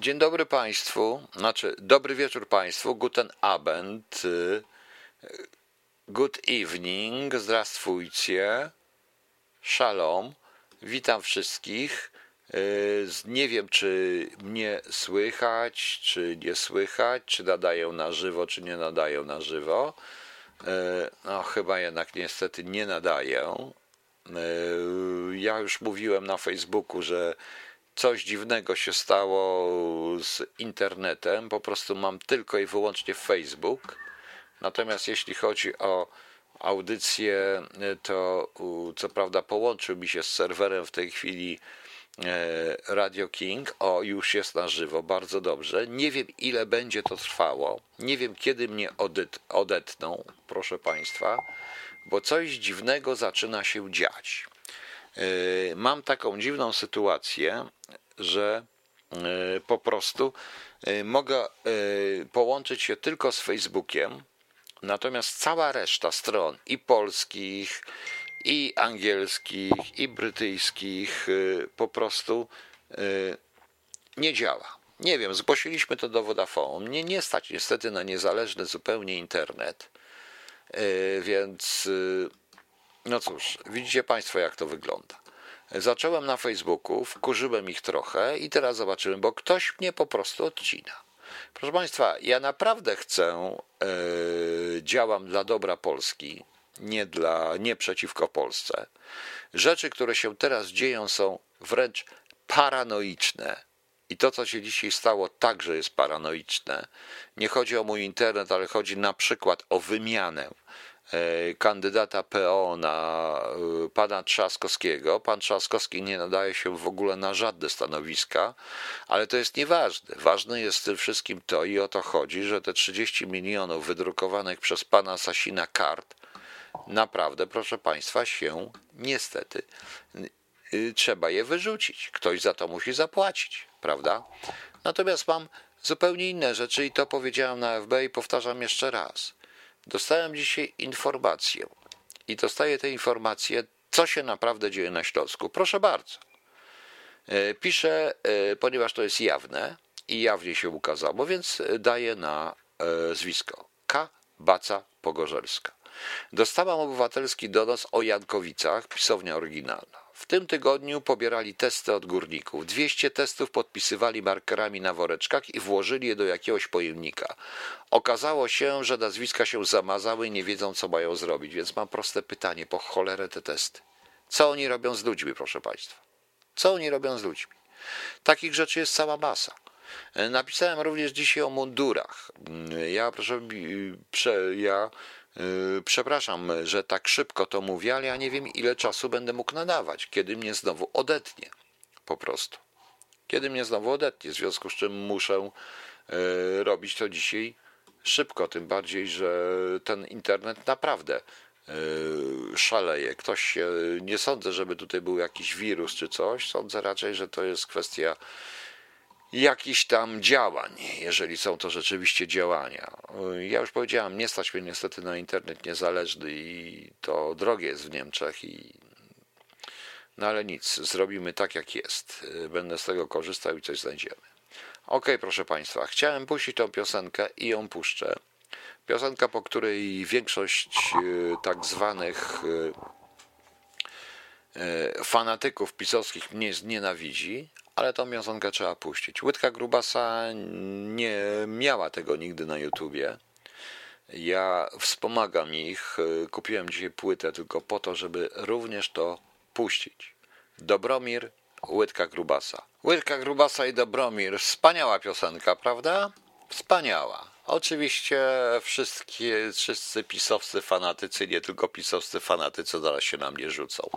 Dzień dobry Państwu, znaczy dobry wieczór Państwu, guten Abend, y, good evening, zdrastwujcie, shalom, witam wszystkich. Y, Nie wiem, czy mnie słychać, czy nie słychać, czy nadają na żywo, czy nie nadają na żywo. Y, No, chyba jednak niestety nie nadaję. Y, Ja już mówiłem na Facebooku, że coś dziwnego się stało z internetem. Po prostu mam tylko i wyłącznie Facebook. Natomiast jeśli chodzi o audycję, to u, co prawda połączył mi się z serwerem w tej chwili e, Radio King. O, już jest na żywo, bardzo dobrze. Nie wiem, ile będzie to trwało. Nie wiem, kiedy mnie odet, odetną, proszę Państwa, bo coś dziwnego zaczyna się dziać. E, Mam taką dziwną sytuację, że e, po prostu e, mogę połączyć się tylko z Facebookiem, natomiast cała reszta stron i polskich, i angielskich, i brytyjskich po prostu nie działa. Nie wiem, zgłosiliśmy to do Vodafone. Mnie nie stać niestety na niezależny zupełnie internet, więc no cóż, widzicie Państwo, jak to wygląda. Zacząłem na Facebooku, wkurzyłem ich trochę i teraz zobaczymy, bo ktoś mnie po prostu odcina. Proszę Państwa, ja naprawdę chcę, e, działam dla dobra Polski, nie, dla, nie przeciwko Polsce. Rzeczy, które się teraz dzieją, są wręcz paranoiczne. I to, co się dzisiaj stało, także jest paranoiczne. Nie chodzi o mój internet, ale chodzi na przykład o wymianę kandydata PO na e, pana Trzaskowskiego. Pan Trzaskowski nie nadaje się w ogóle na żadne stanowiska, ale to jest nieważne. Ważne jest w tym wszystkim to i o to chodzi, że te 30 milionów wydrukowanych przez pana Sasina kart naprawdę, proszę państwa, się niestety y, trzeba je wyrzucić. Ktoś za to musi zapłacić, prawda? Natomiast mam zupełnie inne rzeczy i to powiedziałem na FB i powtarzam jeszcze raz. Dostałem dzisiaj informację i dostaję te informacje, co się naprawdę dzieje na Śląsku. Proszę bardzo. E, Piszę, e, ponieważ to jest jawne i jawnie się ukazało, więc daję na e, zwisko. K. Baca Pogorzelska. Dostałam obywatelski donos o Jankowicach, pisownia oryginalna. W tym tygodniu pobierali testy od górników. 200 testów podpisywali markerami na woreczkach i włożyli je do jakiegoś pojemnika. Okazało się, że nazwiska się zamazały i nie wiedzą, co mają zrobić, więc mam proste pytanie, po cholerę te testy. Co oni robią z ludźmi, proszę Państwa? Co oni robią z ludźmi? Takich rzeczy jest cała masa. Napisałem również dzisiaj o mundurach. Ja, proszę, ja przepraszam, że tak szybko to mówię, ale ja nie wiem, ile czasu będę mógł nadawać, kiedy mnie znowu odetnie. Po prostu. Kiedy mnie znowu odetnie, w związku z czym muszę y, robić to dzisiaj szybko, tym bardziej, że ten internet naprawdę y, szaleje. Ktoś się, nie sądzę, żeby tutaj był jakiś wirus czy coś, sądzę raczej, że to jest kwestia jakichś tam działań, jeżeli są to rzeczywiście działania. Ja już powiedziałem, nie stać mnie niestety na internet niezależny i to drogie jest w Niemczech i no ale nic, zrobimy tak jak jest. Będę z tego korzystał i coś znajdziemy. Okej, proszę Państwa, chciałem puścić tą piosenkę i ją puszczę. Piosenka, po której większość e, tak zwanych e, e, fanatyków pisowskich mnie znienawidzi, ale tą piosenkę trzeba puścić. Łydka Grubasa nie miała tego nigdy na YouTubie. Ja wspomagam ich. Kupiłem dzisiaj płytę tylko po to, żeby również to puścić. Dobromir, Łydka Grubasa. Łydka Grubasa i Dobromir. Wspaniała piosenka, prawda? Wspaniała. Oczywiście wszystkie, wszyscy pisowscy fanatycy, nie tylko pisowscy fanatycy, zaraz się na mnie rzucą.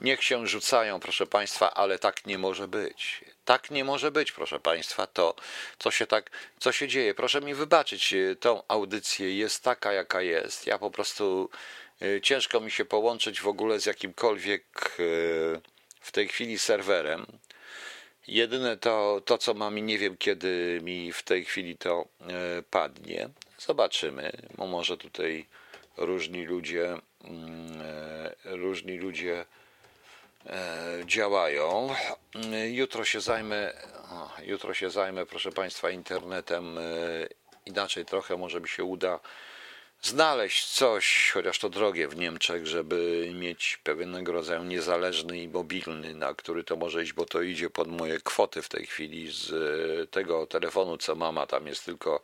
Niech się rzucają, proszę Państwa, ale tak nie może być. Tak nie może być, proszę Państwa, to co się tak, co się dzieje. Proszę mi wybaczyć, y, tą audycję jest taka, jaka jest. Ja po prostu y, ciężko mi się połączyć w ogóle z jakimkolwiek y, w tej chwili serwerem. Jedyne to, to, co mam i nie wiem, kiedy mi w tej chwili to e, padnie. Zobaczymy. Bo może tutaj różni ludzie, mm, e, różni ludzie działają. Jutro się zajmę, jutro się zajmę, proszę Państwa, internetem. Inaczej trochę może mi się uda znaleźć coś, chociaż to drogie w Niemczech, żeby mieć pewnego rodzaju niezależny i mobilny, na który to może iść, bo to idzie pod moje kwoty w tej chwili z e, tego telefonu, co mama, tam jest tylko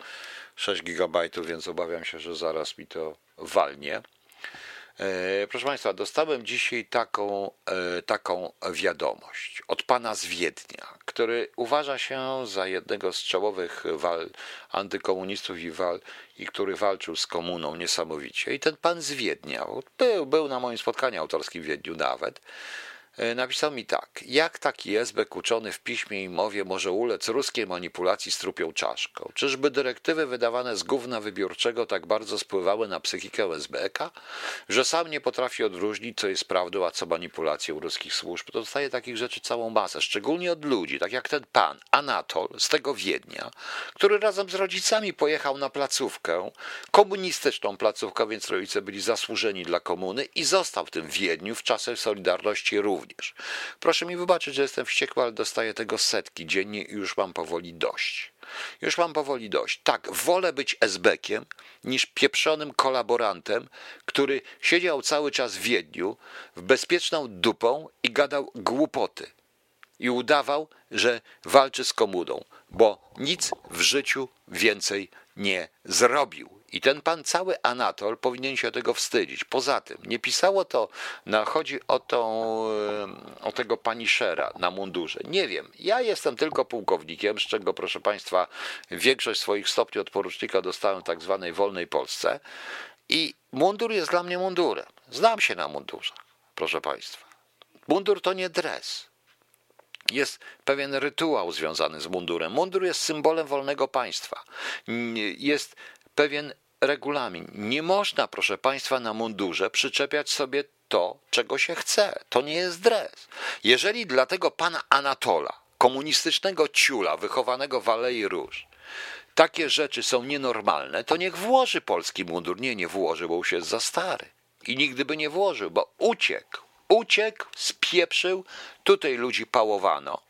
6 gigabajtów, więc obawiam się, że zaraz mi to walnie. E, proszę Państwa, dostałem dzisiaj taką, e, taką wiadomość od pana z Wiednia, który uważa się za jednego z czołowych wal antykomunistów i, wal, i który walczył z komuną niesamowicie. I ten pan z Wiednia był, był na moim spotkaniu autorskim w Wiedniu nawet. E, napisał mi tak. Jak taki esbek uczony w piśmie i mowie może ulec ruskiej manipulacji z trupią czaszką? Czyżby dyrektywy wydawane z gówna wybiórczego tak bardzo spływały na psychikę SBK, że sam nie potrafi odróżnić, co jest prawdą, a co manipulacją ruskich służb? To dostaje takich rzeczy całą masę, szczególnie od ludzi, tak jak ten pan Anatol z tego Wiednia, który razem z rodzicami pojechał na placówkę, komunistyczną placówkę, więc rodzice byli zasłużeni dla komuny i został w tym Wiedniu w czasach Solidarności również również. Proszę mi wybaczyć, że jestem wściekły, ale dostaję tego setki dziennie i już mam powoli dość. Już mam powoli dość. Tak, wolę być esbekiem niż pieprzonym kolaborantem, który siedział cały czas w Wiedniu w bezpieczną dupą i gadał głupoty. I udawał, że walczy z komuną, bo nic w życiu więcej nie zrobił. I ten pan cały Anatol powinien się tego wstydzić. Poza tym, nie pisało to, na, chodzi o, tą, o tego paniszera na mundurze. Nie wiem, ja jestem tylko pułkownikiem, z czego, proszę Państwa, większość swoich stopni od porucznika dostałem w tak zwanej wolnej Polsce. I mundur jest dla mnie mundurem. Znam się na mundurze, proszę Państwa. Mundur to nie dres. Jest pewien rytuał związany z mundurem. Mundur jest symbolem wolnego państwa. Jest pewien regulamin. Nie można, proszę Państwa, na mundurze przyczepiać sobie to, czego się chce. To nie jest dres. Jeżeli dla tego pana Anatola, komunistycznego ciula wychowanego w Alei Róż, takie rzeczy są nienormalne, to niech włoży polski mundur. Nie, nie włoży, bo już jest za stary. I nigdy by nie włożył, bo uciekł. Uciekł, spieprzył, tutaj ludzi pałowano.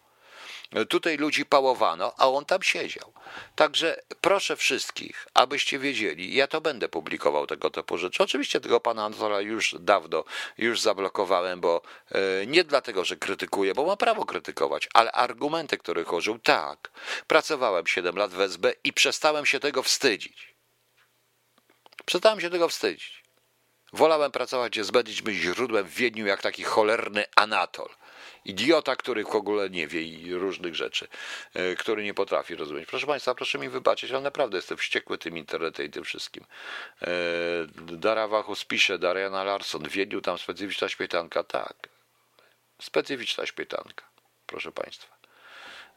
Tutaj ludzi pałowano, a on tam siedział. Także proszę wszystkich, abyście wiedzieli, ja to będę publikował tego typu rzeczy. Oczywiście tego pana Antola już dawno już zablokowałem, bo e, nie dlatego, że krytykuję, bo ma prawo krytykować, ale argumenty, których użył, tak. Pracowałem 7 lat w SB i przestałem się tego wstydzić. Przestałem się tego wstydzić. Wolałem pracować z niż źródłem w Wiedniu jak taki cholerny Anatol idiota, który w ogóle nie wie i różnych rzeczy, e, który nie potrafi rozumieć. Proszę Państwa, proszę mi wybaczyć, ale naprawdę jestem wściekły tym internetem i tym wszystkim. E, Dara Wachus pisze, Dariana Larson, Wiedniu tam specyficzna śmietanka. Tak, specyficzna śmietanka, proszę Państwa.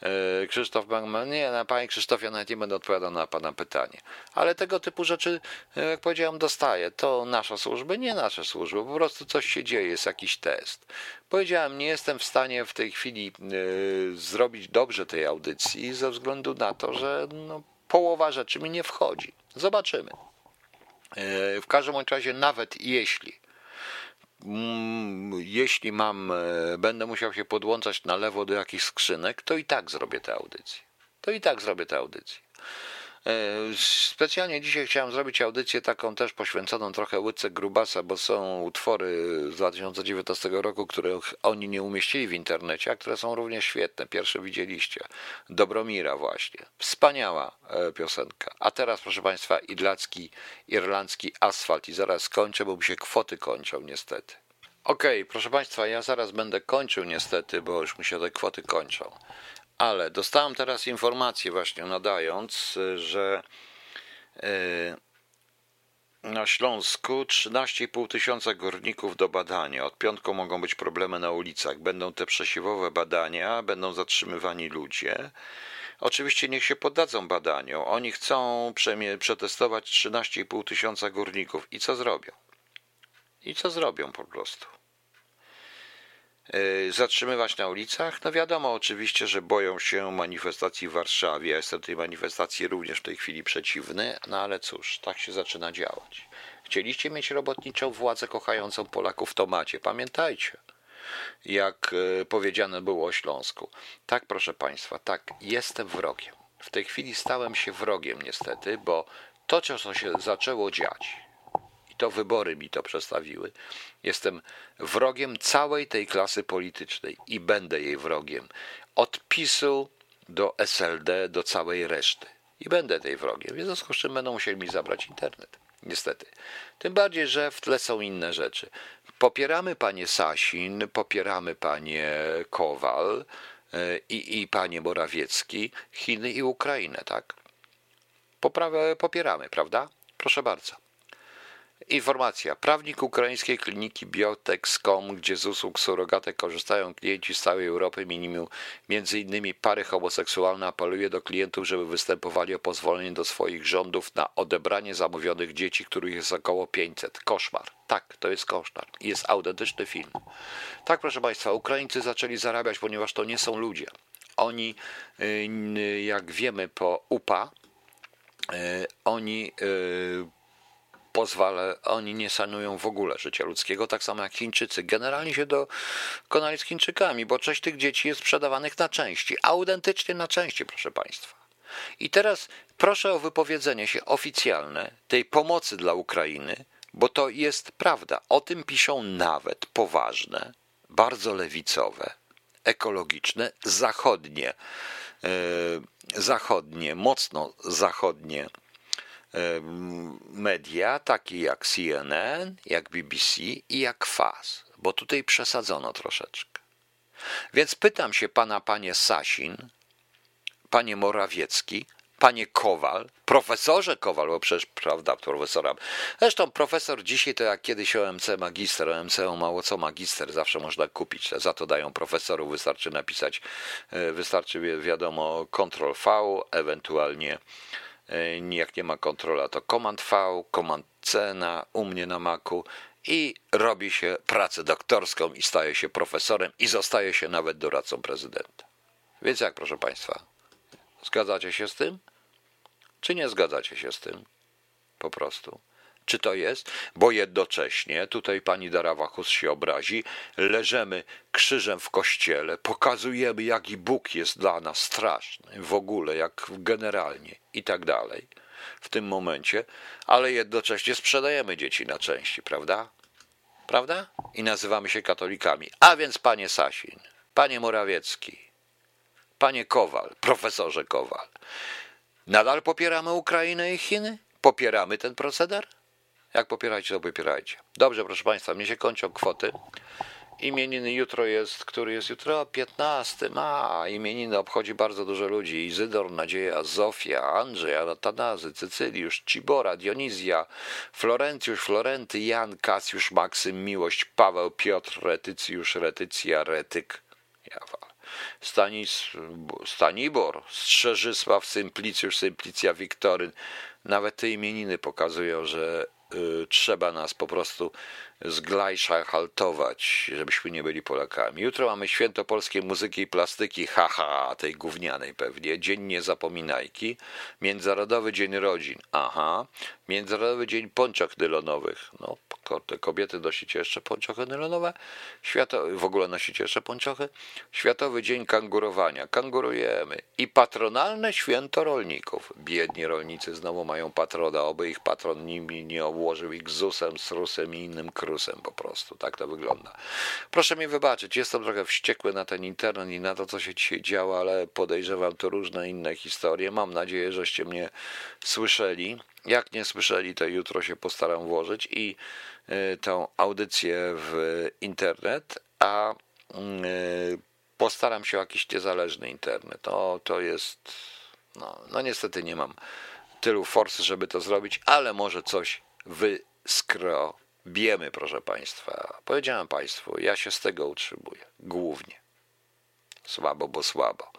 E, Krzysztof Bangman, nie, na Panie Krzysztofie nawet nie będę odpowiadał na Pana pytanie. Ale tego typu rzeczy, e, jak powiedziałem, dostaję. To nasze służby, nie nasze służby. Po prostu coś się dzieje, jest jakiś test. Powiedziałem, nie jestem w stanie w tej chwili y, zrobić dobrze tej audycji ze względu na to, że no, połowa rzeczy mi nie wchodzi. Zobaczymy. W każdym razie, nawet jeśli jeśli mam, e, będę musiał się podłączać na lewo do jakichś skrzynek, to i tak zrobię tę audycję. To i tak zrobię tę audycję. E, specjalnie dzisiaj chciałem zrobić audycję taką też poświęconą trochę łydce Grubasa, bo są utwory z 2019 roku, których oni nie umieścili w internecie, a które są również świetne. Pierwsze widzieliście. Dobromira właśnie. Wspaniała e, piosenka. A teraz, proszę Państwa, idlacki, irlandzki asfalt i zaraz skończę, bo mi się kwoty kończą niestety. Okej, okay, proszę Państwa, ja zaraz będę kończył niestety, bo już mi się te kwoty kończą. Ale dostałem teraz informację właśnie nadając, że e, na Śląsku 13,5 tysiąca górników do badania. Od piątku mogą być problemy na ulicach. Będą te przesiewowe badania, będą zatrzymywani ludzie. Oczywiście niech się poddadzą badaniom. Oni chcą przetestować 13,5 tysiąca górników. I co zrobią? I co zrobią po prostu? E, zatrzymywać na ulicach? No wiadomo oczywiście, że boją się manifestacji w Warszawie. Ja jestem tej manifestacji również w tej chwili przeciwny, no ale cóż, tak się zaczyna działać. Chcieliście mieć robotniczą władzę kochającą Polaków, to macie. Pamiętajcie, jak e, powiedziane było o Śląsku. Tak, proszę Państwa, tak, jestem wrogiem. W tej chwili stałem się wrogiem, niestety, bo to, co się zaczęło dziać, to wybory mi to przedstawiły, jestem wrogiem całej tej klasy politycznej i będę jej wrogiem. Od PiSu do SLD, do całej reszty. I będę tej wrogiem. W związku z czym będą musieli mi zabrać internet. Niestety. Tym bardziej, że w tle są inne rzeczy. Popieramy panie Sasin, popieramy panie Kowal e, i, i panie Morawiecki, Chiny i Ukrainę, tak? Poprawę popieramy, prawda? Proszę bardzo. Informacja. Prawnik ukraińskiej kliniki Biotex.com, gdzie z usług surrogatek korzystają klienci z całej Europy, minimum między innymi pary homoseksualne, apeluje do klientów, żeby występowali o pozwolenie do swoich rządów na odebranie zamówionych dzieci, których jest około 500. Koszmar. Tak, to jest koszmar. Jest autentyczny film. Tak, proszę Państwa, Ukraińcy zaczęli zarabiać, ponieważ to nie są ludzie. Oni, y, jak wiemy po UPA, y, oni pozwala, oni nie sanują w ogóle życia ludzkiego, tak samo jak Chińczycy. Generalnie się dokonali z Chińczykami, bo część tych dzieci jest sprzedawanych na części, autentycznie na części, proszę Państwa. I teraz proszę o wypowiedzenie się oficjalne tej pomocy dla Ukrainy, bo to jest prawda. O tym piszą nawet poważne, bardzo lewicowe, ekologiczne, zachodnie, yy, zachodnie, mocno zachodnie media, takie jak CNN, jak BBC i jak FAS, bo tutaj przesadzono troszeczkę. Więc pytam się pana, panie Sasin, panie Morawiecki, panie Kowal, profesorze Kowal, bo przecież prawda, profesora. Zresztą profesor dzisiaj to jak kiedyś OMC magister, OMC o mało co magister zawsze można kupić, za to dają profesorów, wystarczy napisać, e, wystarczy wiadomo Ctrl V, ewentualnie jak nie ma kontrola, to Command V, Command C na, u mnie na Macu i robi się pracę doktorską i staje się profesorem i zostaje się nawet doradcą prezydenta. Więc jak, proszę Państwa, zgadzacie się z tym? Czy nie zgadzacie się z tym? Po prostu czy to jest, bo jednocześnie, tutaj pani Darawachus się obrazi, leżymy krzyżem w kościele, pokazujemy jaki Bóg jest dla nas straszny, w ogóle, jak generalnie i tak dalej w tym momencie, ale jednocześnie sprzedajemy dzieci na części, prawda? Prawda? I nazywamy się katolikami. A więc panie Sasin, panie Morawiecki, panie Kowal, profesorze Kowal, nadal popieramy Ukrainę i Chiny? Popieramy ten proceder? Jak popierajcie, to popierajcie. Dobrze, proszę Państwa, mnie się kończą kwoty. Imieniny jutro jest, który jest jutro? 15. A, imieniny obchodzi bardzo dużo ludzi. Izydor, Nadzieja, Zofia, Andrzej, Atanazy, Cycyliusz, Cibora, Dionizja, Florencjusz, Florenty, Jan, Kasjusz, Maksym, Miłość, Paweł, Piotr, Retycjusz, Retycja, Retyk. Jawal. Stanis, Stanibor, Strzeżysław, Symplicjusz, Symplicja, Wiktoryn. Nawet te imieniny pokazują, że trzeba nas po prostu zglajsza haltować, żebyśmy nie byli Polakami. Jutro mamy święto polskiej muzyki i plastyki, haha, tej gównianej pewnie, Dzień Niezapominajki, Międzynarodowy Dzień Rodzin, aha, Międzynarodowy Dzień Pączok Nylonowych, no te kobiety nosicie jeszcze pończochy nylonowe, Światowy, w ogóle nosicie jeszcze pończochy, Światowy Dzień Kangurowania, kangurujemy. I patronalne święto rolników. Biedni rolnicy znowu mają patrona, oby ich patron nimi nie obłożył ich ZUS-em, SRUS-em i innym po prostu, tak to wygląda. Proszę mi wybaczyć, jestem trochę wściekły na ten internet i na to, co się dzisiaj działo, ale podejrzewam to różne inne historie. Mam nadzieję, żeście mnie słyszeli. Jak nie słyszeli, to jutro się postaram włożyć i y, tą audycję w internet, a y, postaram się o jakiś niezależny internet. O, to jest. No, no niestety nie mam tylu forsy, żeby to zrobić, ale może coś wyskrobiemy, proszę Państwa. Powiedziałem Państwu, ja się z tego utrzymuję. Głównie. Słabo, bo słabo.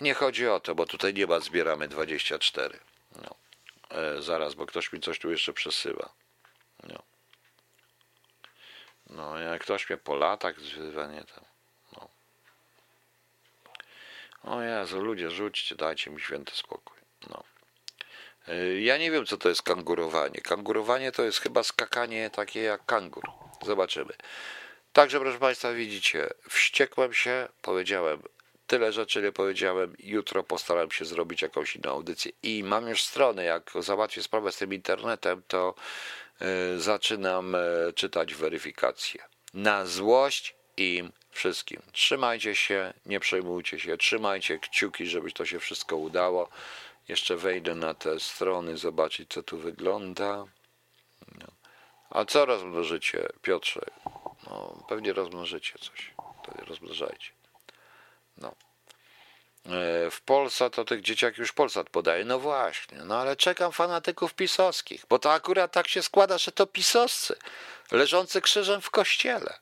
Nie chodzi o to, bo tutaj nie ma zbieramy 24. No. E, zaraz, bo ktoś mi coś tu jeszcze przesyła. No. No, jak ktoś mnie po latach nie tam. No. O Jezu, ludzie, rzućcie, dajcie mi święty spokój. No. E, ja nie wiem, co to jest kangurowanie. Kangurowanie to jest chyba skakanie takie jak kangur. Zobaczymy. Także, proszę Państwa, widzicie, wściekłem się, powiedziałem tyle rzeczy, ile powiedziałem. Jutro postaram się zrobić jakąś inną audycję. I mam już stronę, jak załatwię sprawę z tym internetem, to y, zaczynam y, czytać weryfikację. Na złość im wszystkim. Trzymajcie się, nie przejmujcie się, trzymajcie kciuki, żeby to się wszystko udało. Jeszcze wejdę na te strony, zobaczyć, co tu wygląda. No. A co rozmnożycie, Piotrze? No, pewnie rozmnożycie coś. To rozmnażajcie. No. E, w Polsce to tych dzieciak już Polsat podaje. No właśnie, no ale czekam fanatyków pisowskich, bo to akurat tak się składa, że to pisowscy, leżący krzyżem w kościele,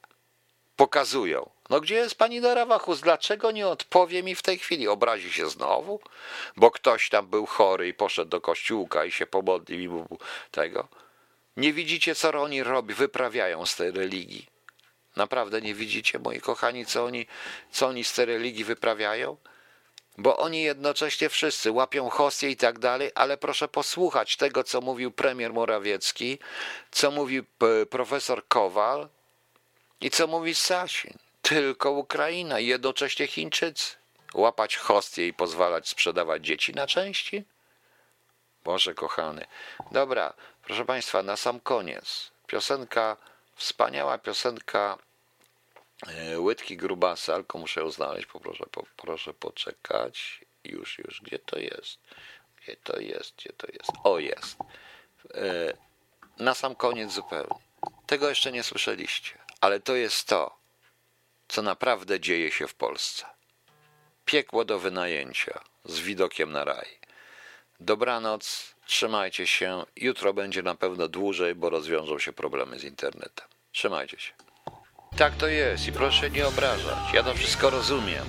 pokazują. No gdzie jest pani Dora Wachus? Dlaczego nie odpowie mi w tej chwili? Obrazi się znowu? Bo ktoś tam był chory i poszedł do kościółka i się pomodlił i mu tego. Nie widzicie, co oni robią, wyprawiają z tej religii? Naprawdę nie widzicie, moi kochani, co oni, co oni z tej religii wyprawiają? Bo oni jednocześnie wszyscy łapią hostię i tak dalej, ale proszę posłuchać tego, co mówił premier Morawiecki, co mówił profesor Kowal i co mówi Sasin. Tylko Ukraina i jednocześnie Chińczycy. Łapać hostię i pozwalać sprzedawać dzieci na części? Boże kochany. Dobra, proszę Państwa, na sam koniec. Piosenka, wspaniała piosenka E, łydki grubasa, tylko muszę ją znaleźć, poproszę, proszę poczekać. Już, już, gdzie to jest? Gdzie to jest? Gdzie to jest? O, jest. E, na sam koniec zupełnie. Tego jeszcze nie słyszeliście, ale to jest to, co naprawdę dzieje się w Polsce. Piekło do wynajęcia z widokiem na raj. Dobranoc, trzymajcie się. Jutro będzie na pewno dłużej, bo rozwiążą się problemy z internetem. Trzymajcie się. Tak to jest i proszę nie obrażać. Ja to wszystko rozumiem.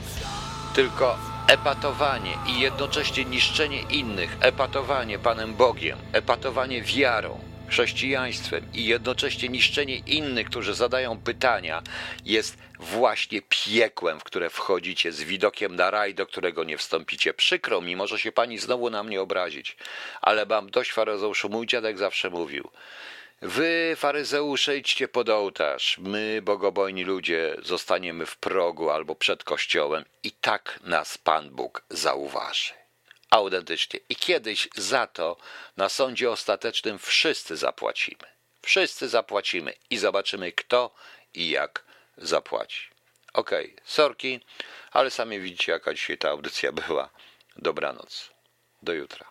Tylko epatowanie i jednocześnie niszczenie innych, epatowanie Panem Bogiem, epatowanie wiarą, chrześcijaństwem i jednocześnie niszczenie innych, którzy zadają pytania, jest właśnie piekłem, w które wchodzicie z widokiem na raj, do którego nie wstąpicie. Przykro mi, może się pani znowu na mnie obrazić, ale mam dość faryzeuszu. Mój dziadek zawsze mówił, Wy, faryzeusze, idźcie pod ołtarz. My, bogobojni ludzie, zostaniemy w progu albo przed kościołem i tak nas Pan Bóg zauważy. Autentycznie. I kiedyś za to na sądzie ostatecznym wszyscy zapłacimy. Wszyscy zapłacimy i zobaczymy, kto i jak zapłaci. Okej, okay, sorki, ale sami widzicie, jaka dzisiaj ta audycja była. Dobranoc. Do jutra.